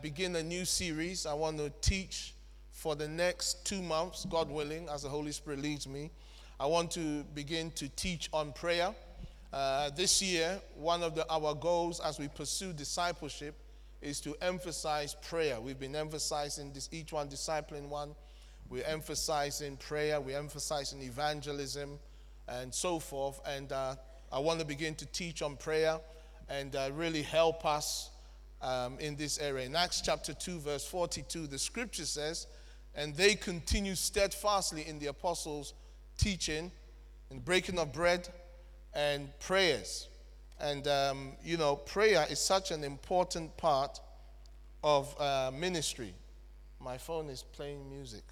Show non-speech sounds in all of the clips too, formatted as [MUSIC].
begin a new series. I want to teach for the next two months, God willing, as the Holy Spirit leads me. I want to begin to teach on prayer. Uh, this year, one of the, our goals as we pursue discipleship is to emphasize prayer. We've been emphasizing this, each one discipling one. We're emphasizing prayer. We're emphasizing evangelism and so forth. And uh, I want to begin to teach on prayer and uh, really help us um, in this area. In Acts chapter 2, verse 42, the scripture says, And they continue steadfastly in the apostles' teaching, in breaking of bread, and prayers. And, um, you know, prayer is such an important part of uh, ministry. My phone is playing music.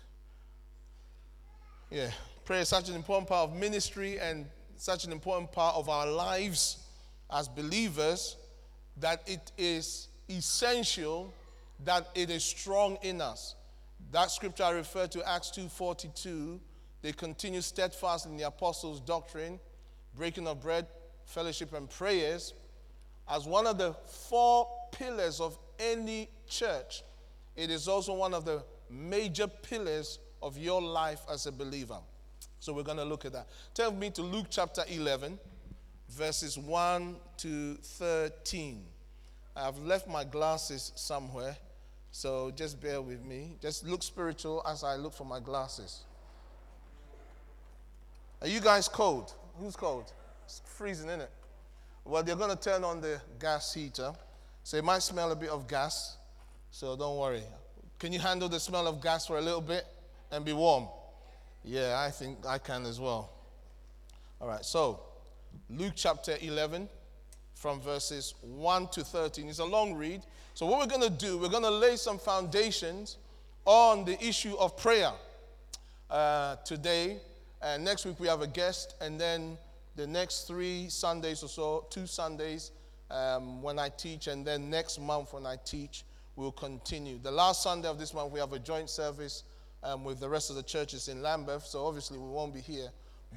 Yeah, prayer is such an important part of ministry and such an important part of our lives as believers that it is essential that it is strong in us. That scripture I refer to, Acts 2.42, they continue steadfast in the apostles' doctrine, breaking of bread, fellowship, and prayers, as one of the four pillars of any church. It is also one of the major pillars of your life as a believer. So we're going to look at that. Turn me to Luke chapter 11, verses 1 to 13. I've left my glasses somewhere, so just bear with me. Just look spiritual as I look for my glasses. Are you guys cold? Who's cold? It's freezing, isn't it? Well, they're going to turn on the gas heater, so it might smell a bit of gas, so don't worry. Can you handle the smell of gas for a little bit and be warm? Yeah, I think I can as well. All right, so Luke chapter 11, from verses 1 to 13. It's a long read. So, what we're going to do, we're going to lay some foundations on the issue of prayer uh, today. And next week, we have a guest. And then the next three Sundays or so, two Sundays um, when I teach. And then next month, when I teach, we'll continue. The last Sunday of this month, we have a joint service um, with the rest of the churches in Lambeth. So, obviously, we won't be here.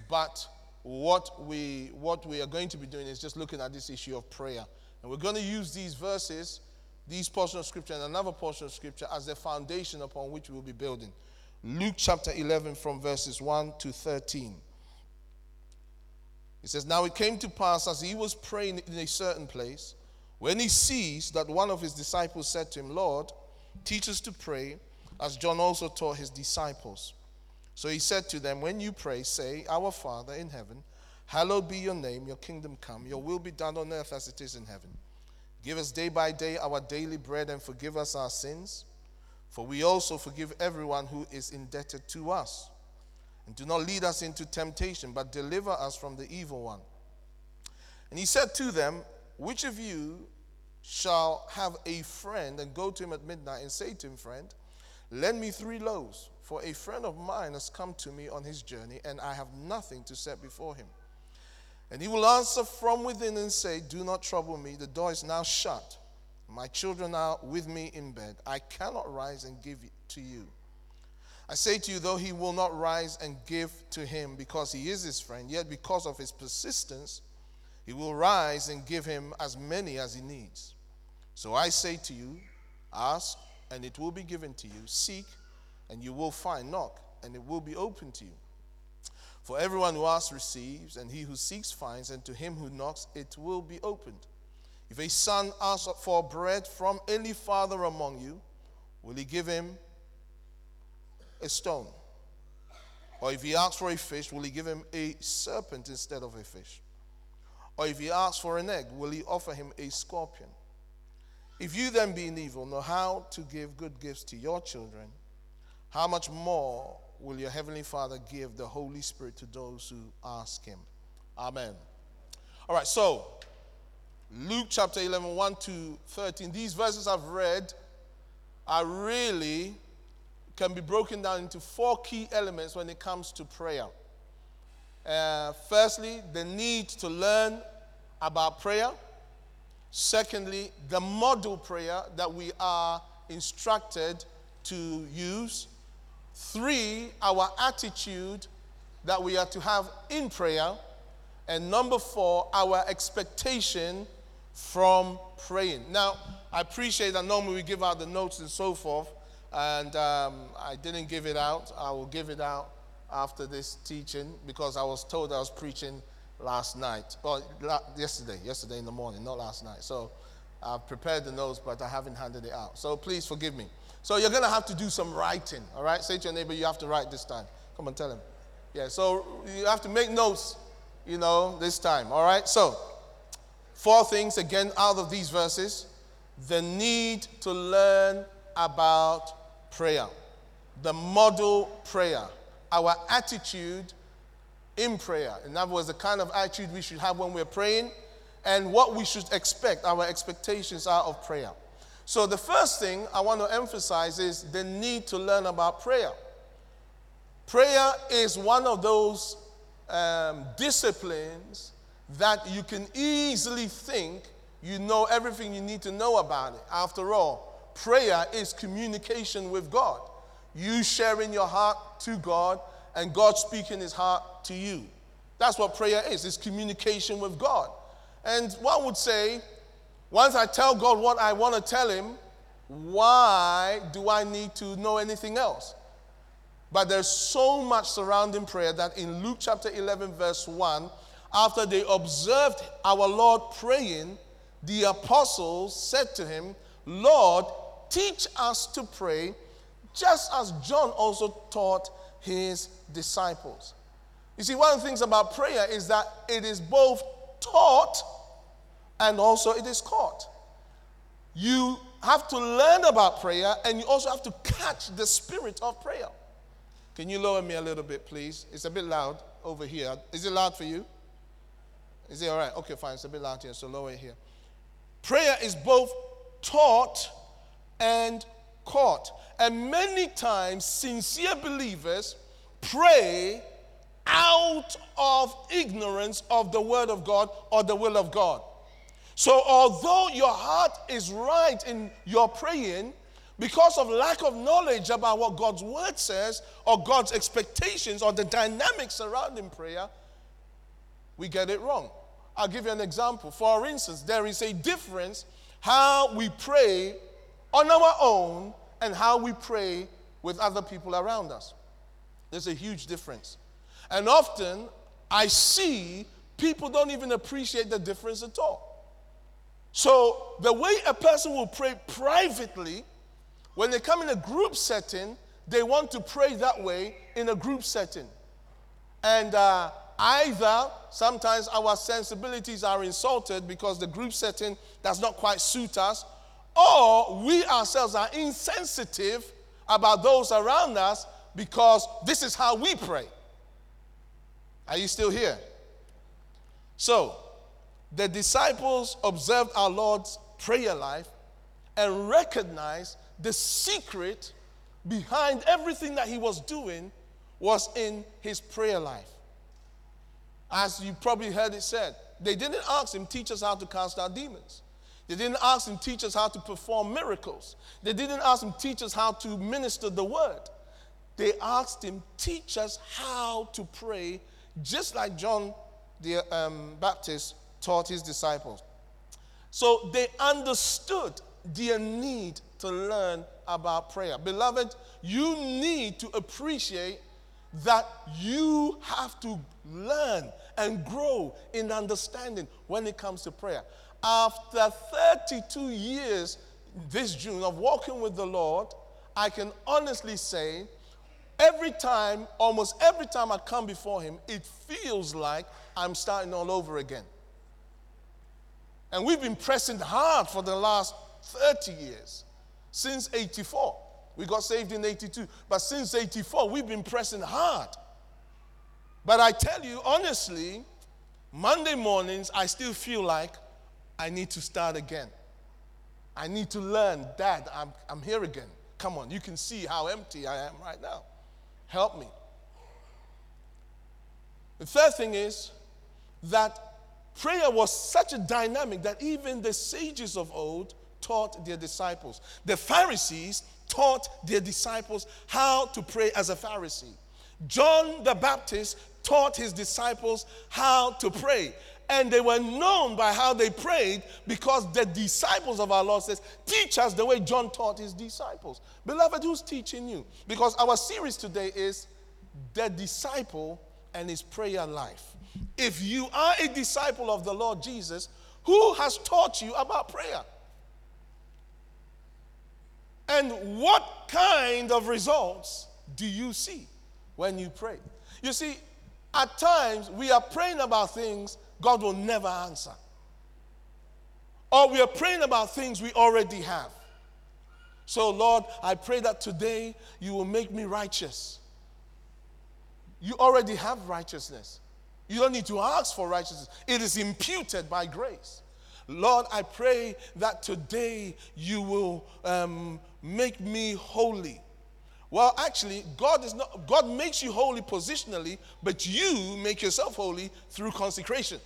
But what we, what we are going to be doing is just looking at this issue of prayer. And we're going to use these verses, these portions of scripture, and another portion of scripture as the foundation upon which we will be building. Luke chapter 11, from verses 1 to 13. He says, Now it came to pass as he was praying in a certain place, when he sees that one of his disciples said to him, Lord, teach us to pray, as John also taught his disciples. So he said to them, When you pray, say, Our Father in heaven, hallowed be your name, your kingdom come, your will be done on earth as it is in heaven. Give us day by day our daily bread and forgive us our sins, for we also forgive everyone who is indebted to us. And do not lead us into temptation, but deliver us from the evil one. And he said to them, Which of you shall have a friend and go to him at midnight and say to him, Friend, lend me three loaves? For a friend of mine has come to me on his journey, and I have nothing to set before him. And he will answer from within and say, Do not trouble me. The door is now shut. My children are with me in bed. I cannot rise and give it to you. I say to you, though he will not rise and give to him because he is his friend, yet because of his persistence, he will rise and give him as many as he needs. So I say to you, ask, and it will be given to you. Seek, and you will find. Knock, and it will be open to you. For everyone who asks receives, and he who seeks finds, and to him who knocks it will be opened. If a son asks for bread from any father among you, will he give him a stone? Or if he asks for a fish, will he give him a serpent instead of a fish? Or if he asks for an egg, will he offer him a scorpion? If you then, being evil, know how to give good gifts to your children, how much more will your Heavenly Father give the Holy Spirit to those who ask Him? Amen. All right, so Luke chapter 11, 1 to 13. These verses I've read are really can be broken down into four key elements when it comes to prayer. Uh, firstly, the need to learn about prayer. Secondly, the model prayer that we are instructed to use. Three, our attitude that we are to have in prayer. And number four, our expectation from praying. Now, I appreciate that normally we give out the notes and so forth, and um, I didn't give it out. I will give it out after this teaching because I was told I was preaching last night, or yesterday, yesterday in the morning, not last night. So I've prepared the notes, but I haven't handed it out. So please forgive me. So you're going to have to do some writing, all right? Say to your neighbor, you have to write this time. Come on, tell him. Yeah, so you have to make notes, you know, this time, all right? So, four things again out of these verses the need to learn about prayer, the model prayer, our attitude in prayer. In other words, the kind of attitude we should have when we're praying and what we should expect, our expectations are of prayer. So, the first thing I want to emphasize is the need to learn about prayer. Prayer is one of those um, disciplines that you can easily think you know everything you need to know about it. After all, prayer is communication with God. You sharing your heart to God and God speaking his heart to you. That's what prayer is it's communication with God. And one would say, once I tell God what I want to tell him, why do I need to know anything else? But there's so much surrounding prayer that in Luke chapter 11, verse 1, after they observed our Lord praying, the apostles said to him, Lord, teach us to pray, just as John also taught his disciples. You see, one of the things about prayer is that it is both taught and also it is caught. You have to learn about prayer and you also have to catch the spirit of prayer. Can you lower me a little bit, please? It's a bit loud over here. Is it loud for you? Is it all right? Okay, fine. It's a bit loud here, so lower it here. Prayer is both taught and caught. And many times, sincere believers pray out of ignorance of the Word of God or the will of God. So, although your heart is right in your praying, because of lack of knowledge about what God's word says or God's expectations or the dynamics surrounding prayer, we get it wrong. I'll give you an example. For instance, there is a difference how we pray on our own and how we pray with other people around us. There's a huge difference. And often I see people don't even appreciate the difference at all. So the way a person will pray privately when they come in a group setting, they want to pray that way in a group setting. And uh, either sometimes our sensibilities are insulted because the group setting does not quite suit us, or we ourselves are insensitive about those around us because this is how we pray. Are you still here? So, the disciples observed our Lord's prayer life and recognized the secret behind everything that he was doing was in his prayer life. As you probably heard it said, they didn't ask him, teach us how to cast out demons. They didn't ask him, teach us how to perform miracles. They didn't ask him, teach us how to minister the word. They asked him, teach us how to pray, just like John the um, Baptist taught his disciples. So they understood their need to learn about prayer. Beloved, you need to appreciate that you have to learn and grow in understanding when it comes to prayer. After 32 years this June of walking with the Lord, I can honestly say every time, almost every time I come before Him, it feels like I'm starting all over again. And we've been pressing hard for the last 30 years, since 84. We got saved in 82, but since 84, we've been pressing hard. But I tell you honestly, Monday mornings, I still feel like I need to start again. I need to learn, Dad, I'm, I'm here again. Come on, you can see how empty I am right now. Help me. The third thing is that prayer was such a dynamic that even the sages of old taught their disciples. The Pharisees taught their disciples how to pray as a Pharisee. John the Baptist taught his disciples how to pray. And they were known by how they prayed because the disciples of our Lord says, teach us the way John taught his disciples. Beloved, who's teaching you? Because our series today is the disciple and his prayer life. If you are a disciple of the Lord Jesus, who has taught you about prayer? And what kind of results do you see when you pray? You see, at times we are praying about things God will never answer. Or we are praying about things we already have. So, Lord, I pray that today you will make me righteous. You already have righteousness. You don't need to ask for righteousness, it is imputed by grace. Lord, I pray that today you will um, make me holy. Well, actually, God is not God makes you holy positionally, but you make yourself holy through consecration.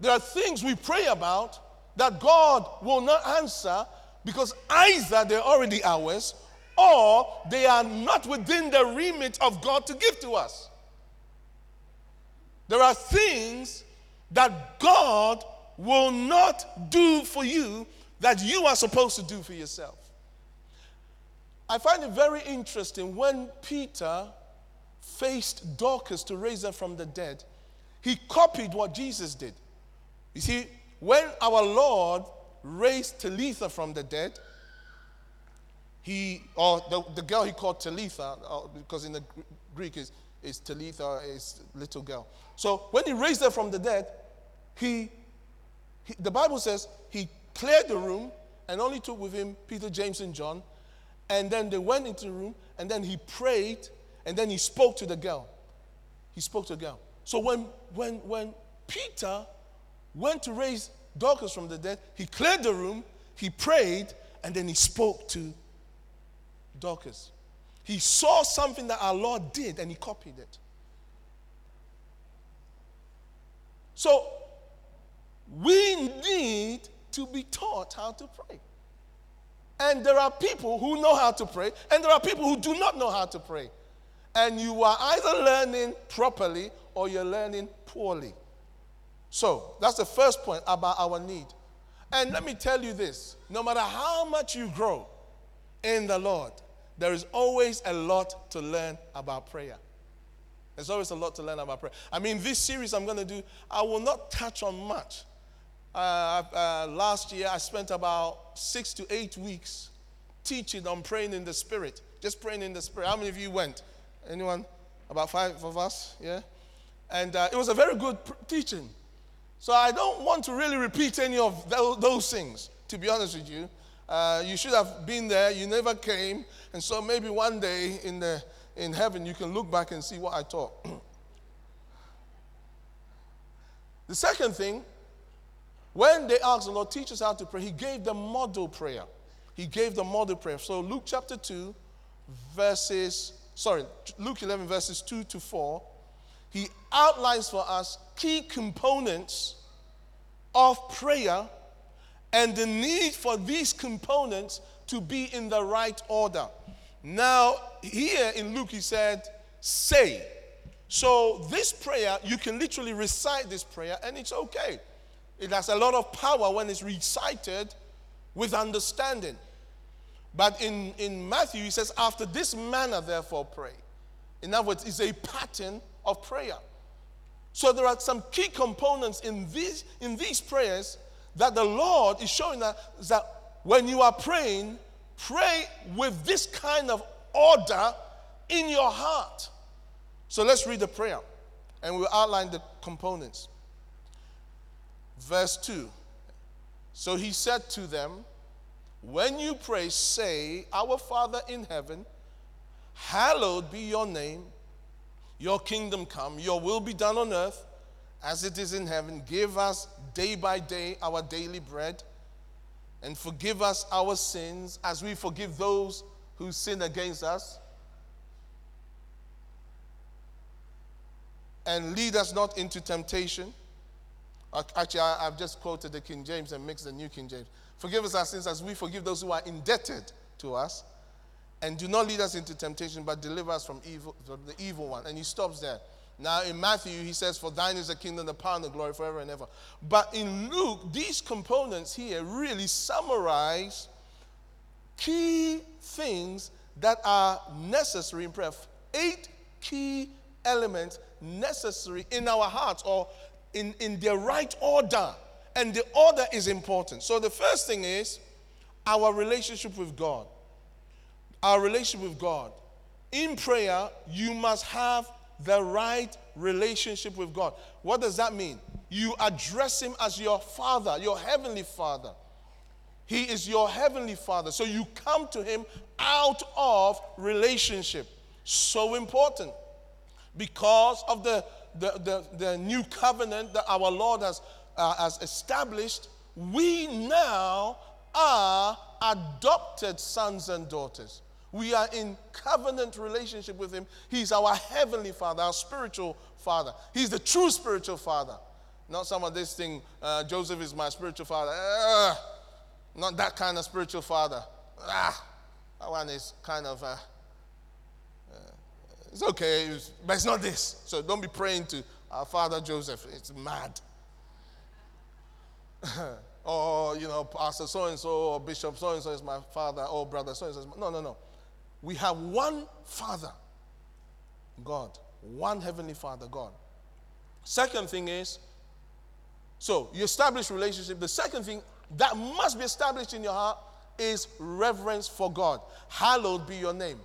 There are things we pray about that God will not answer because either they're already ours or they are not within the remit of God to give to us. There are things that God will not do for you that you are supposed to do for yourself. I find it very interesting when Peter faced Dorcas to raise her from the dead, he copied what Jesus did. You see, when our Lord raised Talitha from the dead, he, or the, the girl he called Talitha, uh, because in the Greek is, is Talitha, is little girl. So when he raised her from the dead, he, he, the Bible says he cleared the room and only took with him Peter, James, and John. And then they went into the room and then he prayed and then he spoke to the girl. He spoke to the girl. So when, when, when Peter went to raise Dorcas from the dead, he cleared the room, he prayed, and then he spoke to Dorcas. He saw something that our Lord did and he copied it. So we need to be taught how to pray. And there are people who know how to pray, and there are people who do not know how to pray. And you are either learning properly or you're learning poorly. So that's the first point about our need. And let me tell you this no matter how much you grow in the Lord, there is always a lot to learn about prayer. There's always a lot to learn about prayer. I mean, this series I'm going to do, I will not touch on much. Uh, uh, last year, I spent about six to eight weeks teaching on praying in the Spirit, just praying in the Spirit. How many of you went? Anyone? About five of us, yeah? And uh, it was a very good pr- teaching. So I don't want to really repeat any of th- those things, to be honest with you. Uh, you should have been there. You never came. And so maybe one day in, the, in heaven you can look back and see what I taught. [CLEARS THROAT] the second thing, when they asked the Lord, teach us how to pray, He gave the model prayer. He gave the model prayer. So Luke chapter 2, verses, sorry, Luke 11, verses 2 to 4, He outlines for us key components of prayer and the need for these components to be in the right order. Now, here in Luke, he said, say. So, this prayer, you can literally recite this prayer and it's okay. It has a lot of power when it's recited with understanding. But in, in Matthew, he says, after this manner, therefore, pray. In other words, it's a pattern of prayer. So there are some key components in these, in these prayers that the Lord is showing us that when you are praying, pray with this kind of order in your heart. So let's read the prayer and we'll outline the components. Verse 2. So he said to them, When you pray, say, Our Father in heaven, hallowed be your name, your kingdom come, your will be done on earth as it is in heaven. Give us day by day our daily bread, and forgive us our sins as we forgive those who sin against us. And lead us not into temptation. Uh, actually, I've just quoted the King James and mixed the New King James. Forgive us our sins as we forgive those who are indebted to us. And do not lead us into temptation, but deliver us from evil, from the evil one. And he stops there. Now, in Matthew, he says, For thine is the kingdom, the power, and the glory forever and ever. But in Luke, these components here really summarize key things that are necessary in prayer. Eight key elements necessary in our hearts or in, in the right order. And the order is important. So the first thing is our relationship with God. Our relationship with God. In prayer, you must have the right relationship with God. What does that mean? You address Him as your Father, your Heavenly Father. He is your Heavenly Father. So you come to Him out of relationship. So important because of the, the, the, the new covenant that our Lord has, uh, has established. We now are adopted sons and daughters. We are in covenant relationship with Him. He's our heavenly Father, our spiritual Father. He's the true spiritual Father. Not some of this thing, uh, Joseph is my spiritual father. Uh, not that kind of spiritual father. Ah, that one is kind of, uh, uh it's okay, but it's not this. So don't be praying to our father Joseph. It's mad. [LAUGHS] or, you know, Pastor so and so or Bishop so and so is my father or brother so and so. No, no, no. We have one Father, God, one Heavenly Father, God. Second thing is, so you establish relationship. The second thing that must be established in your heart is reverence for God. Hallowed be your name.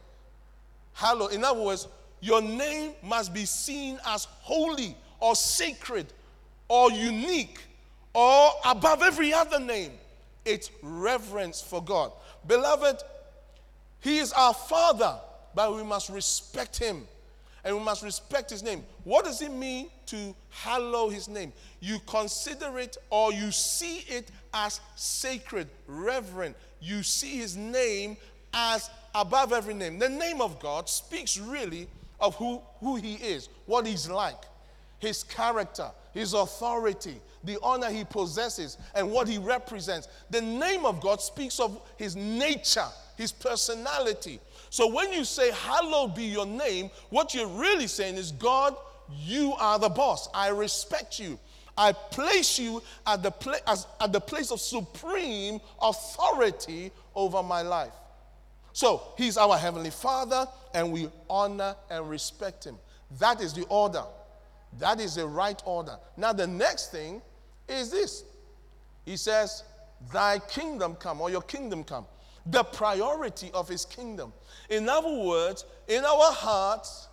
Hallowed. In other words, your name must be seen as holy or sacred or unique or above every other name. It's reverence for God. Beloved, he is our Father, but we must respect Him and we must respect His name. What does it mean to hallow His name? You consider it or you see it as sacred, reverent. You see His name as above every name. The name of God speaks really of who, who He is, what He's like, His character, His authority, the honor He possesses, and what He represents. The name of God speaks of His nature his personality. So when you say, Hallowed be your name, what you're really saying is, God, you are the boss. I respect you. I place you at the, pla- as, at the place of supreme authority over my life. So he's our Heavenly Father, and we honor and respect him. That is the order. That is the right order. Now, the next thing is this He says, Thy kingdom come, or your kingdom come the priority of his kingdom. In other words, in our hearts,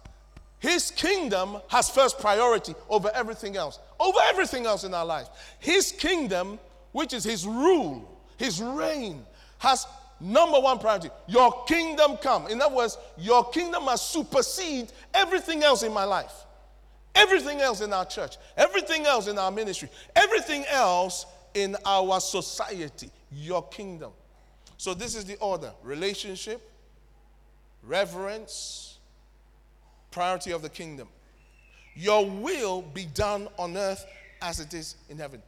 his kingdom has first priority over everything else, over everything else in our life. His kingdom, which is his rule, his reign, has number one priority your kingdom come. In other words, your kingdom must supersede everything else in my life, everything else in our church, everything else in our ministry, everything else in our society. Your kingdom. So, this is the order relationship, reverence, priority of the kingdom. Your will be done on earth as it is in heaven.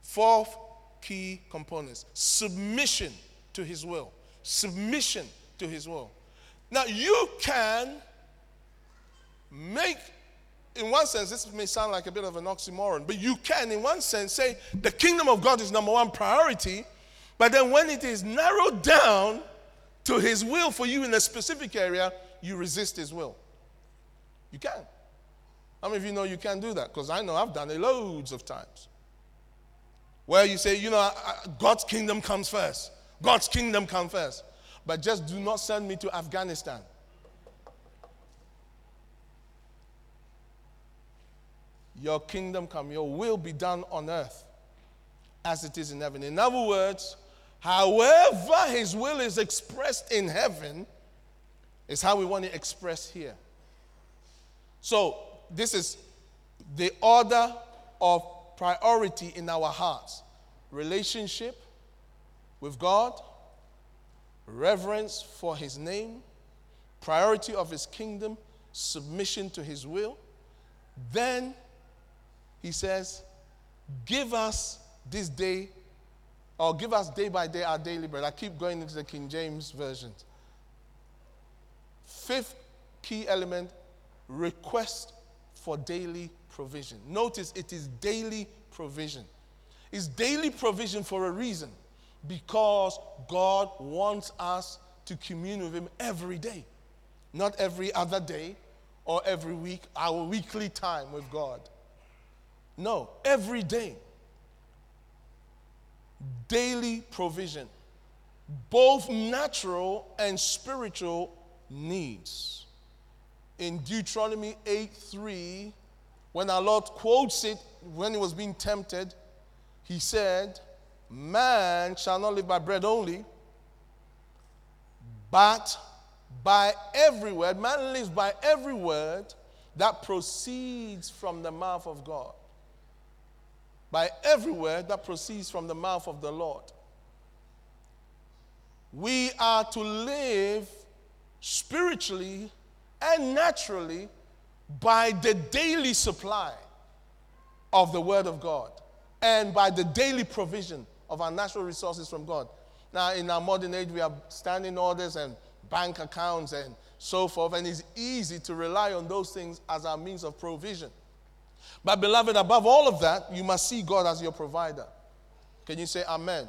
Fourth key components submission to his will. Submission to his will. Now, you can make, in one sense, this may sound like a bit of an oxymoron, but you can, in one sense, say the kingdom of God is number one priority but then when it is narrowed down to his will for you in a specific area, you resist his will. You can. How many of you know you can do that? Because I know I've done it loads of times. Where you say, you know, God's kingdom comes first. God's kingdom comes first. But just do not send me to Afghanistan. Your kingdom come, your will be done on earth as it is in heaven. In other words, However, his will is expressed in heaven, is how we want it expressed here. So, this is the order of priority in our hearts relationship with God, reverence for his name, priority of his kingdom, submission to his will. Then he says, Give us this day or give us day by day our daily bread. I keep going into the King James Version. Fifth key element request for daily provision. Notice it is daily provision. It's daily provision for a reason because God wants us to commune with Him every day, not every other day or every week, our weekly time with God. No, every day. Daily provision, both natural and spiritual needs. In Deuteronomy 8 3, when our Lord quotes it when he was being tempted, he said, Man shall not live by bread only, but by every word. Man lives by every word that proceeds from the mouth of God. By every word that proceeds from the mouth of the Lord. We are to live spiritually and naturally by the daily supply of the Word of God and by the daily provision of our natural resources from God. Now, in our modern age, we have standing orders and bank accounts and so forth, and it's easy to rely on those things as our means of provision. But, beloved, above all of that, you must see God as your provider. Can you say amen?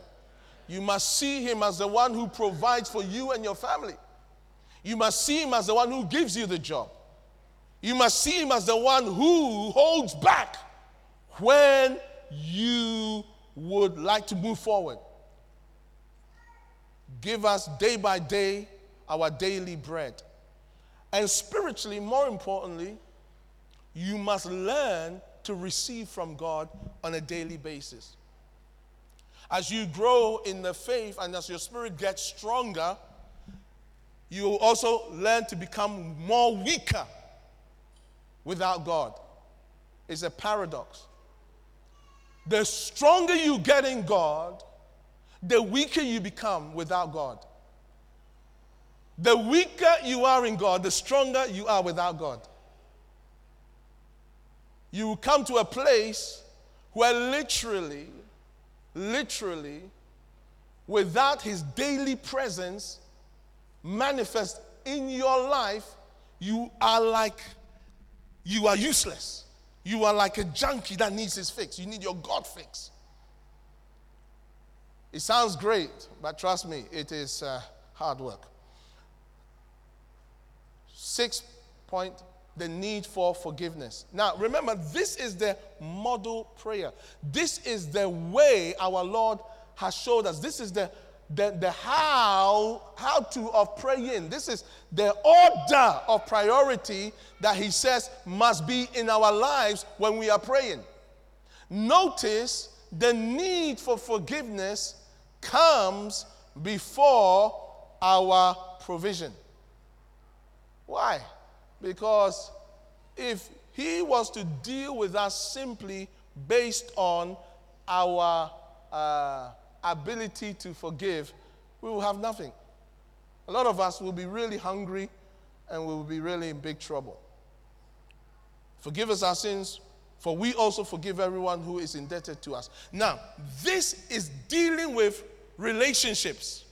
You must see Him as the one who provides for you and your family. You must see Him as the one who gives you the job. You must see Him as the one who holds back when you would like to move forward. Give us day by day our daily bread. And spiritually, more importantly, you must learn to receive from God on a daily basis. As you grow in the faith and as your spirit gets stronger, you will also learn to become more weaker without God. It's a paradox. The stronger you get in God, the weaker you become without God. The weaker you are in God, the stronger you are without God. You will come to a place where literally, literally, without His daily presence manifest in your life, you are like, you are useless. You are like a junkie that needs his fix. You need your God fix. It sounds great, but trust me, it is uh, hard work. Six point the need for forgiveness. Now, remember, this is the model prayer. This is the way our Lord has showed us. This is the the, the how, how to of praying. This is the order of priority that he says must be in our lives when we are praying. Notice the need for forgiveness comes before our provision. Why? Because if he was to deal with us simply based on our uh, ability to forgive, we will have nothing. A lot of us will be really hungry and we will be really in big trouble. Forgive us our sins, for we also forgive everyone who is indebted to us. Now, this is dealing with relationships.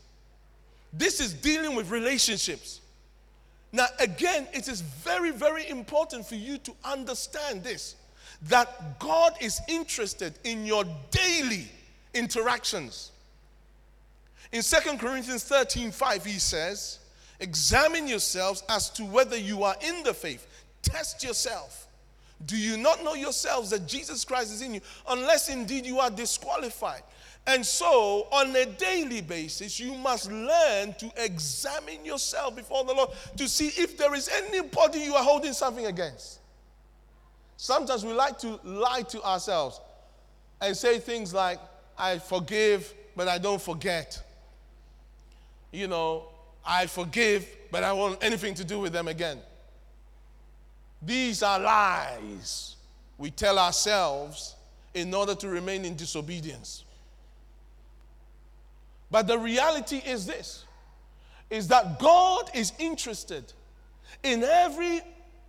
This is dealing with relationships. Now, again, it is very, very important for you to understand this that God is interested in your daily interactions. In 2 Corinthians 13 5, he says, Examine yourselves as to whether you are in the faith. Test yourself. Do you not know yourselves that Jesus Christ is in you, unless indeed you are disqualified? And so, on a daily basis, you must learn to examine yourself before the Lord to see if there is anybody you are holding something against. Sometimes we like to lie to ourselves and say things like, I forgive, but I don't forget. You know, I forgive, but I want anything to do with them again. These are lies we tell ourselves in order to remain in disobedience. But the reality is this is that God is interested in every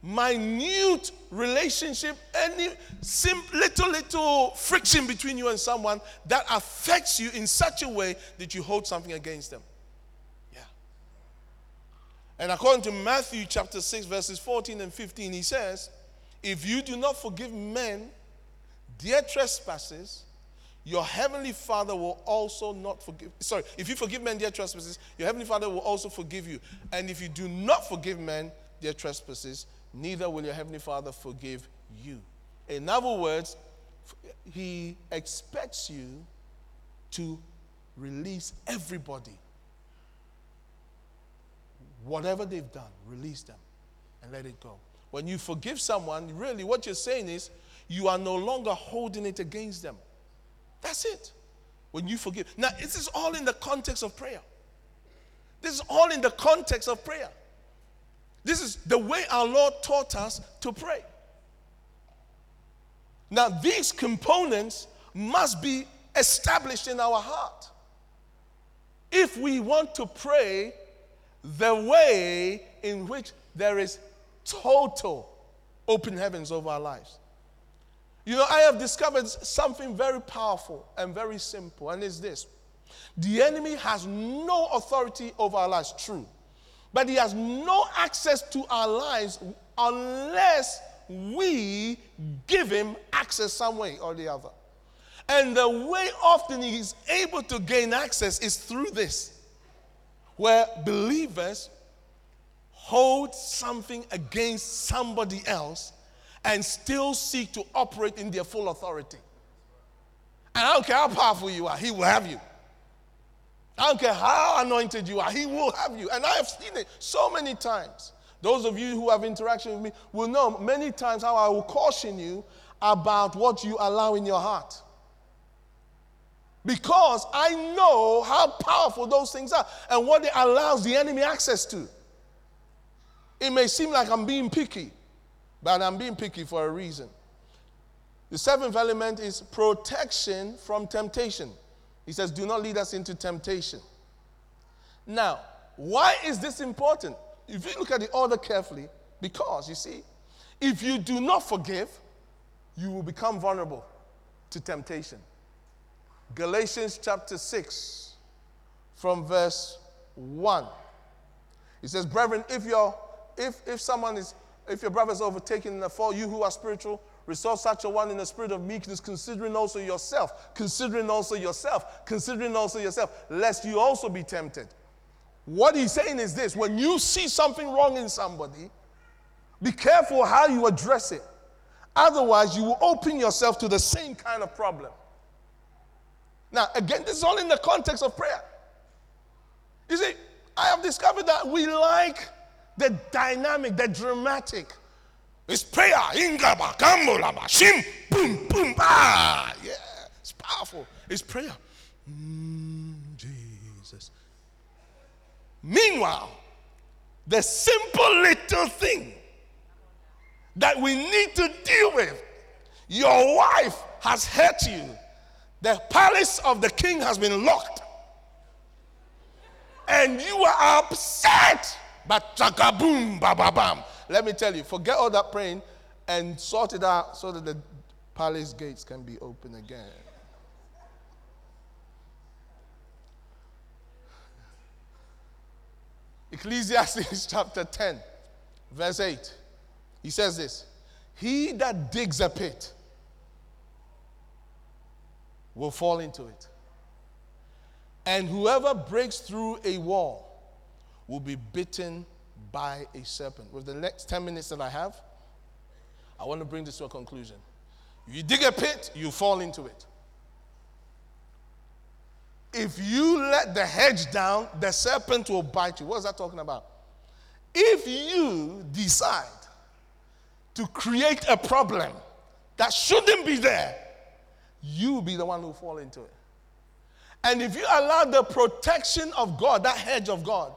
minute relationship, any sim- little, little friction between you and someone that affects you in such a way that you hold something against them. Yeah. And according to Matthew chapter 6, verses 14 and 15, he says, if you do not forgive men their trespasses, your heavenly Father will also not forgive. Sorry, if you forgive men their trespasses, your heavenly Father will also forgive you. And if you do not forgive men their trespasses, neither will your heavenly Father forgive you. In other words, he expects you to release everybody. Whatever they've done, release them and let it go. When you forgive someone, really what you're saying is you are no longer holding it against them. That's it. When you forgive. Now, this is all in the context of prayer. This is all in the context of prayer. This is the way our Lord taught us to pray. Now, these components must be established in our heart. If we want to pray the way in which there is total open heavens over our lives. You know, I have discovered something very powerful and very simple, and it's this the enemy has no authority over our lives, true, but he has no access to our lives unless we give him access some way or the other. And the way often he's able to gain access is through this, where believers hold something against somebody else and still seek to operate in their full authority. And I don't care how powerful you are, He will have you. I don't care how anointed you are, He will have you. And I have seen it so many times. Those of you who have interaction with me will know many times how I will caution you about what you allow in your heart. Because I know how powerful those things are and what it allows the enemy access to. It may seem like I'm being picky, but I'm being picky for a reason. The seventh element is protection from temptation. He says, Do not lead us into temptation. Now, why is this important? If you look at the order carefully, because you see, if you do not forgive, you will become vulnerable to temptation. Galatians chapter 6, from verse 1. He says, Brethren, if, you're, if, if someone is if your brother is overtaken in a fall, you who are spiritual, restore such a one in the spirit of meekness, considering also yourself, considering also yourself, considering also yourself, lest you also be tempted. What he's saying is this when you see something wrong in somebody, be careful how you address it. Otherwise, you will open yourself to the same kind of problem. Now, again, this is all in the context of prayer. You see, I have discovered that we like the dynamic, the dramatic. It's prayer. Ingaba, kambolaba, shim, boom, boom, ah. Yeah, it's powerful. It's prayer. Mm, Jesus. Meanwhile, the simple little thing that we need to deal with your wife has hurt you. The palace of the king has been locked. And you are upset. But boom, ba ba bam. Let me tell you, forget all that praying and sort it out so that the palace gates can be open again. Ecclesiastes [LAUGHS] chapter 10, verse 8. He says this He that digs a pit will fall into it. And whoever breaks through a wall will be bitten by a serpent. With the next 10 minutes that I have, I want to bring this to a conclusion. You dig a pit, you fall into it. If you let the hedge down, the serpent will bite you. What is that talking about? If you decide to create a problem that shouldn't be there, you will be the one who fall into it. And if you allow the protection of God, that hedge of God,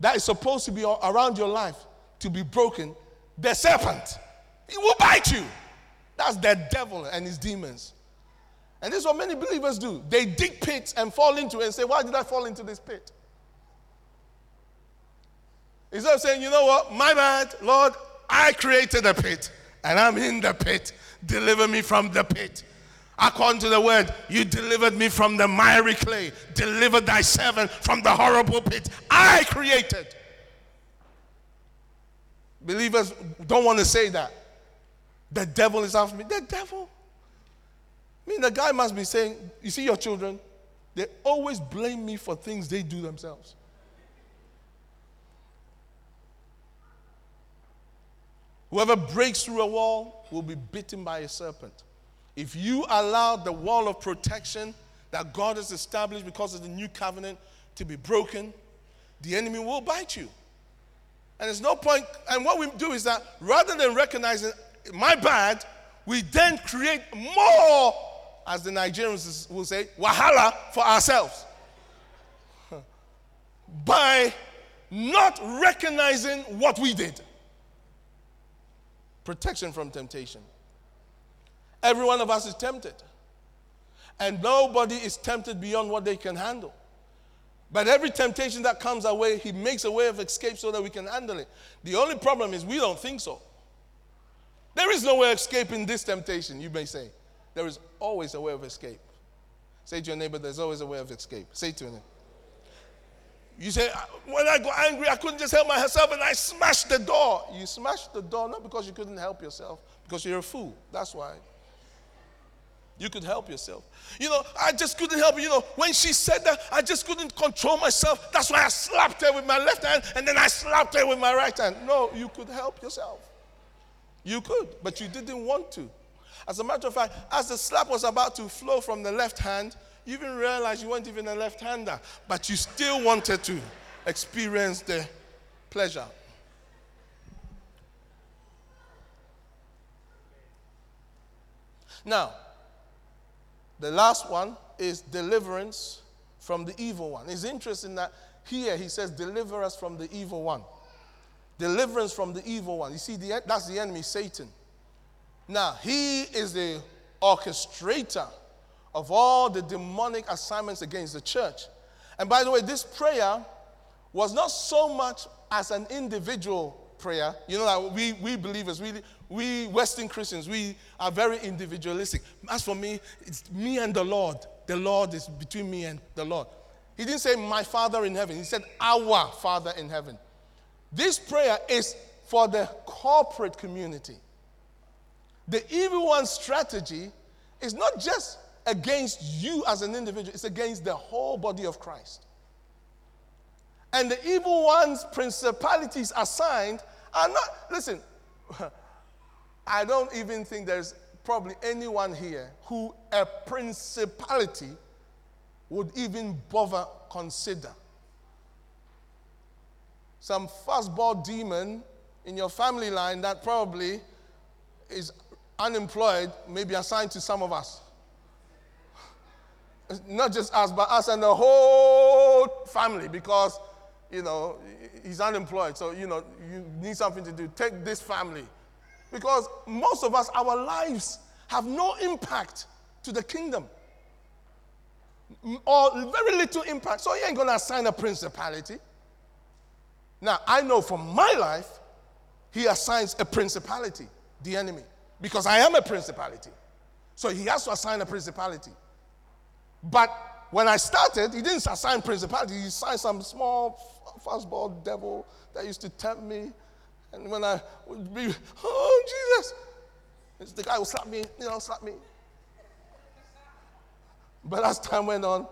that is supposed to be around your life to be broken, the serpent, he will bite you. That's the devil and his demons. And this is what many believers do. They dig pits and fall into it and say, Why did I fall into this pit? Instead of saying, You know what? My bad, Lord, I created a pit and I'm in the pit. Deliver me from the pit. According to the word, you delivered me from the miry clay, delivered thy servant from the horrible pit I created. Believers don't want to say that. The devil is after me. The devil? I mean, the guy must be saying, You see your children? They always blame me for things they do themselves. Whoever breaks through a wall will be bitten by a serpent. If you allow the wall of protection that God has established because of the new covenant to be broken, the enemy will bite you. And there's no point. And what we do is that rather than recognizing my bad, we then create more, as the Nigerians will say, wahala for ourselves. [LAUGHS] By not recognizing what we did. Protection from temptation. Every one of us is tempted. And nobody is tempted beyond what they can handle. But every temptation that comes our way, He makes a way of escape so that we can handle it. The only problem is we don't think so. There is no way of escaping this temptation, you may say. There is always a way of escape. Say to your neighbor, there's always a way of escape. Say to him. You say, when I got angry, I couldn't just help myself and I smashed the door. You smashed the door not because you couldn't help yourself, because you're a fool. That's why. You could help yourself. You know, I just couldn't help. You know, when she said that, I just couldn't control myself. That's why I slapped her with my left hand and then I slapped her with my right hand. No, you could help yourself. You could, but you didn't want to. As a matter of fact, as the slap was about to flow from the left hand, you even realized you weren't even a left hander, but you still wanted to experience the pleasure. Now, the last one is deliverance from the evil one. It's interesting that here he says, Deliver us from the evil one. Deliverance from the evil one. You see, the, that's the enemy, Satan. Now, he is the orchestrator of all the demonic assignments against the church. And by the way, this prayer was not so much as an individual prayer. You know that we, we believers, we, we Western Christians, we are very individualistic. As for me, it's me and the Lord. The Lord is between me and the Lord. He didn't say my Father in heaven, he said our Father in heaven. This prayer is for the corporate community. The evil one's strategy is not just against you as an individual, it's against the whole body of Christ. And the evil one's principalities assigned are not, listen, [LAUGHS] I don't even think there's probably anyone here who a principality would even bother consider. Some fastball demon in your family line that probably is unemployed, maybe assigned to some of us. [LAUGHS] Not just us, but us and the whole family because, you know, he's unemployed. So, you know, you need something to do. Take this family because most of us, our lives have no impact to the kingdom. Or very little impact. So you ain't going to assign a principality. Now, I know from my life, he assigns a principality, the enemy, because I am a principality. So he has to assign a principality. But when I started, he didn't assign principality, he assigned some small fastball devil that used to tempt me and when I would be, oh, Jesus, the guy would slap me, you know, slap me. But as time went on,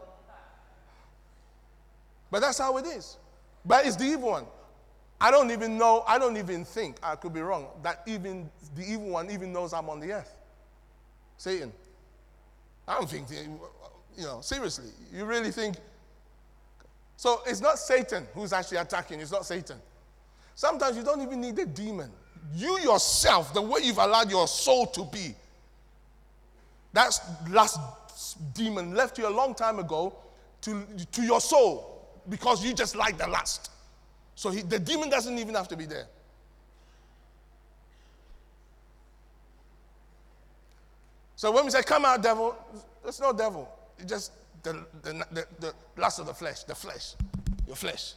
but that's how it is. But it's the evil one. I don't even know, I don't even think, I could be wrong, that even the evil one even knows I'm on the earth. Satan. I don't think, you know, seriously, you really think. So it's not Satan who's actually attacking, it's not Satan. Sometimes you don't even need a demon. You yourself, the way you've allowed your soul to be, that last demon left you a long time ago to, to your soul because you just like the last. So he, the demon doesn't even have to be there. So when we say, come out, devil, there's no devil. It's just the, the, the, the lust of the flesh, the flesh, your flesh.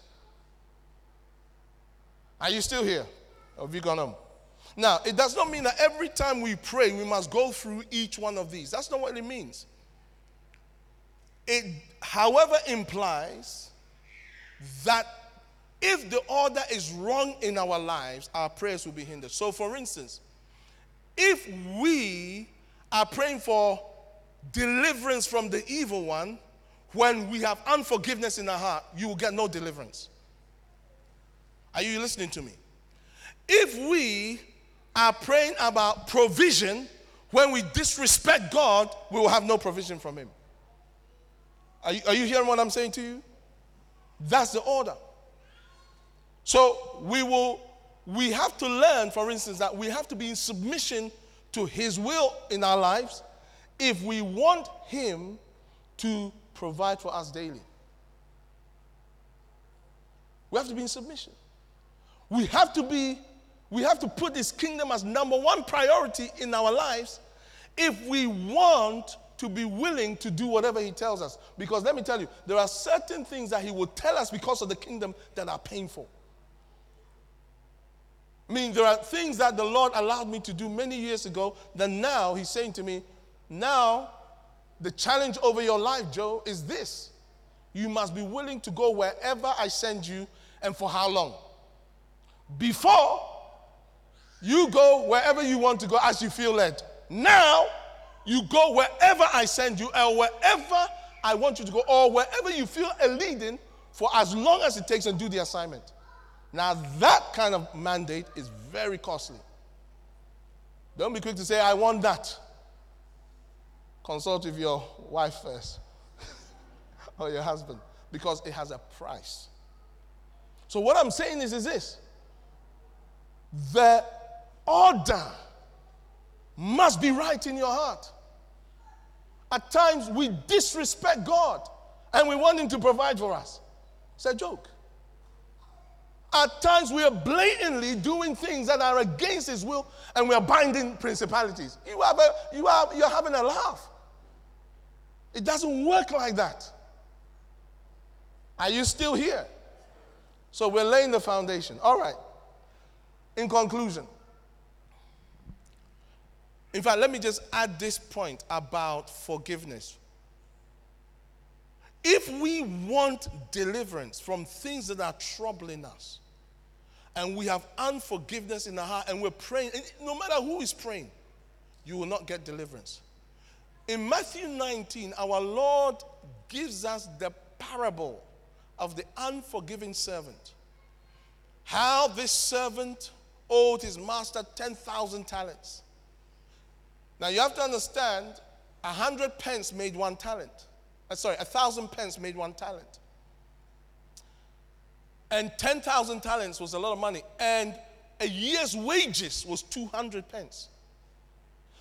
Are you still here? Or have you gone home? Now, it does not mean that every time we pray, we must go through each one of these. That's not what it means. It, however, implies that if the order is wrong in our lives, our prayers will be hindered. So, for instance, if we are praying for deliverance from the evil one, when we have unforgiveness in our heart, you will get no deliverance. Are you listening to me? If we are praying about provision, when we disrespect God, we will have no provision from Him. Are you, are you hearing what I'm saying to you? That's the order. So we will we have to learn, for instance, that we have to be in submission to His will in our lives if we want Him to provide for us daily. We have to be in submission. We have to be, we have to put His kingdom as number one priority in our lives if we want to be willing to do whatever He tells us. Because let me tell you, there are certain things that He will tell us because of the kingdom that are painful. I mean, there are things that the Lord allowed me to do many years ago that now He's saying to me, now the challenge over your life, Joe, is this. You must be willing to go wherever I send you and for how long. Before, you go wherever you want to go as you feel led. Now, you go wherever I send you or wherever I want you to go or wherever you feel a leading for as long as it takes and do the assignment. Now, that kind of mandate is very costly. Don't be quick to say, I want that. Consult with your wife first [LAUGHS] or your husband because it has a price. So, what I'm saying is, is this the order must be right in your heart. At times, we disrespect God and we want Him to provide for us. It's a joke. At times we are blatantly doing things that are against his will and we are binding principalities. You have a, you are, you're having a laugh. It doesn't work like that. Are you still here? So we're laying the foundation. All right. In conclusion, in fact, let me just add this point about forgiveness. If we want deliverance from things that are troubling us, and we have unforgiveness in our heart, and we're praying, and no matter who is praying, you will not get deliverance. In Matthew 19, our Lord gives us the parable of the unforgiving servant. How this servant owed his master 10,000 talents. Now you have to understand, a hundred pence made one talent. Uh, sorry, a thousand pence made one talent. And 10,000 talents was a lot of money. And a year's wages was 200 pence.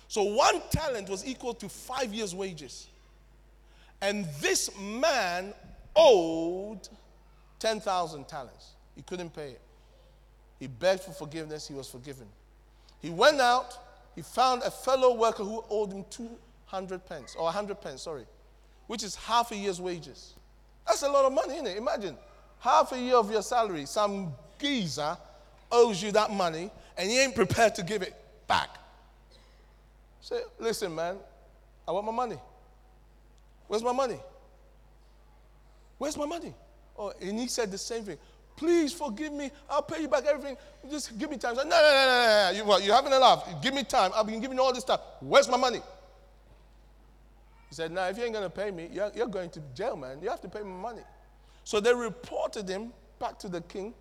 So one talent was equal to five years' wages. And this man owed 10,000 talents. He couldn't pay it. He begged for forgiveness, he was forgiven. He went out, he found a fellow worker who owed him 200 pence, or 100 pence, sorry which is half a year's wages. That's a lot of money, isn't it? Imagine half a year of your salary, some geezer owes you that money and he ain't prepared to give it back. Say, listen, man, I want my money. Where's my money? Where's my money? Oh, and he said the same thing. Please forgive me. I'll pay you back everything. Just give me time. no, no, no, no, no. You, well, you haven't enough. Give me time. I've been giving you all this stuff. Where's my money? He said, Now, if you ain't going to pay me, you're, you're going to jail, man. You have to pay me money. So they reported him back to the king.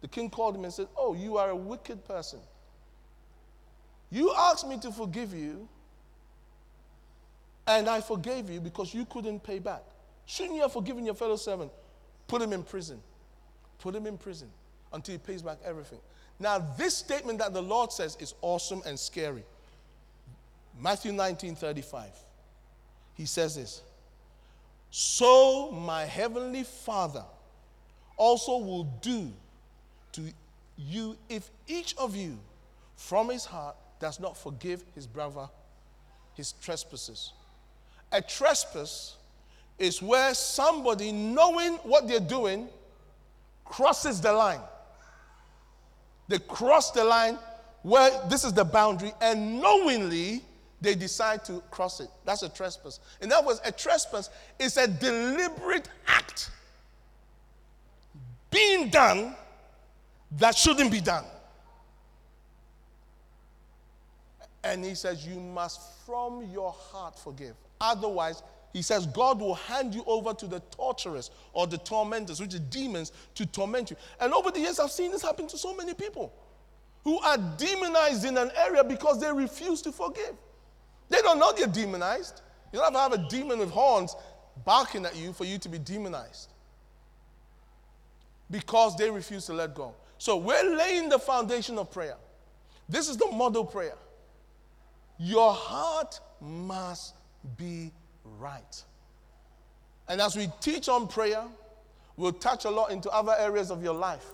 The king called him and said, Oh, you are a wicked person. You asked me to forgive you, and I forgave you because you couldn't pay back. Shouldn't you have forgiven your fellow servant? Put him in prison. Put him in prison until he pays back everything. Now, this statement that the Lord says is awesome and scary. Matthew 19 35 he says this So my heavenly Father also will do to you if each of you from his heart does not forgive his brother his trespasses. A trespass is where somebody, knowing what they're doing, crosses the line. They cross the line where this is the boundary, and knowingly they decide to cross it. That's a trespass. In other words, a trespass is a deliberate act being done that shouldn't be done. And he says, You must from your heart forgive. Otherwise, he says, God will hand you over to the torturers or the tormentors, which are demons, to torment you. And over the years, I've seen this happen to so many people who are demonized in an area because they refuse to forgive. They don't know they're demonized. You don't have to have a demon with horns barking at you for you to be demonized because they refuse to let go. So we're laying the foundation of prayer. This is the model prayer. Your heart must be right. And as we teach on prayer, we'll touch a lot into other areas of your life.